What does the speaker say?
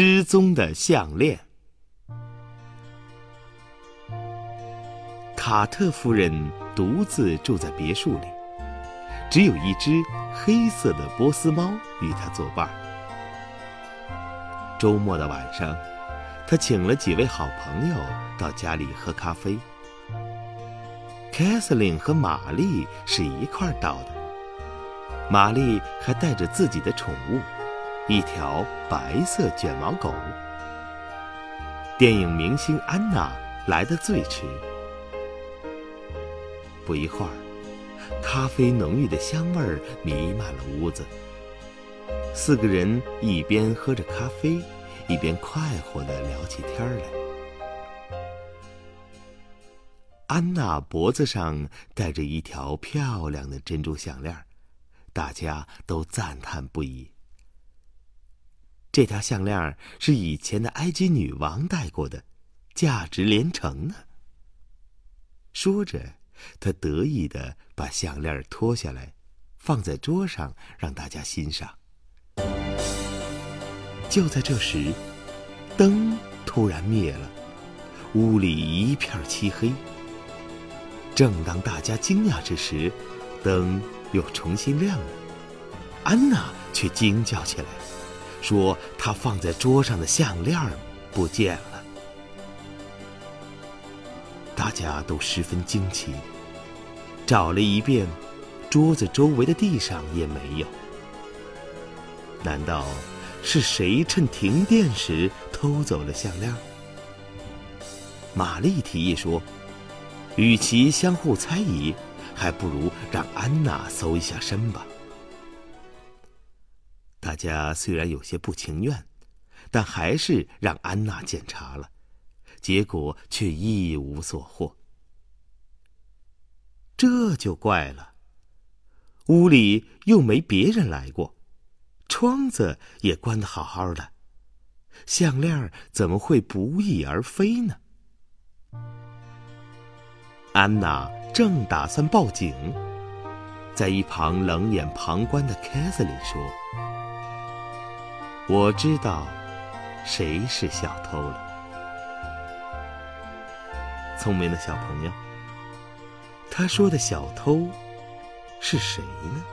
失踪的项链。卡特夫人独自住在别墅里，只有一只黑色的波斯猫与她作伴。周末的晚上，她请了几位好朋友到家里喝咖啡。凯瑟琳和玛丽是一块儿到的，玛丽还带着自己的宠物。一条白色卷毛狗。电影明星安娜来的最迟。不一会儿，咖啡浓郁的香味儿弥漫了屋子。四个人一边喝着咖啡，一边快活的聊起天来。安娜脖子上戴着一条漂亮的珍珠项链，大家都赞叹不已。这条项链是以前的埃及女王戴过的，价值连城呢。说着，他得意的把项链脱下来，放在桌上让大家欣赏。就在这时，灯突然灭了，屋里一片漆黑。正当大家惊讶之时，灯又重新亮了，安娜却惊叫起来。说他放在桌上的项链不见了，大家都十分惊奇，找了一遍，桌子周围的地上也没有。难道是谁趁停电时偷走了项链？玛丽提议说：“与其相互猜疑，还不如让安娜搜一下身吧。”大家虽然有些不情愿，但还是让安娜检查了，结果却一无所获。这就怪了，屋里又没别人来过，窗子也关得好好的，项链怎么会不翼而飞呢？安娜正打算报警，在一旁冷眼旁观的凯瑟琳说。我知道，谁是小偷了。聪明的小朋友，他说的小偷是谁呢？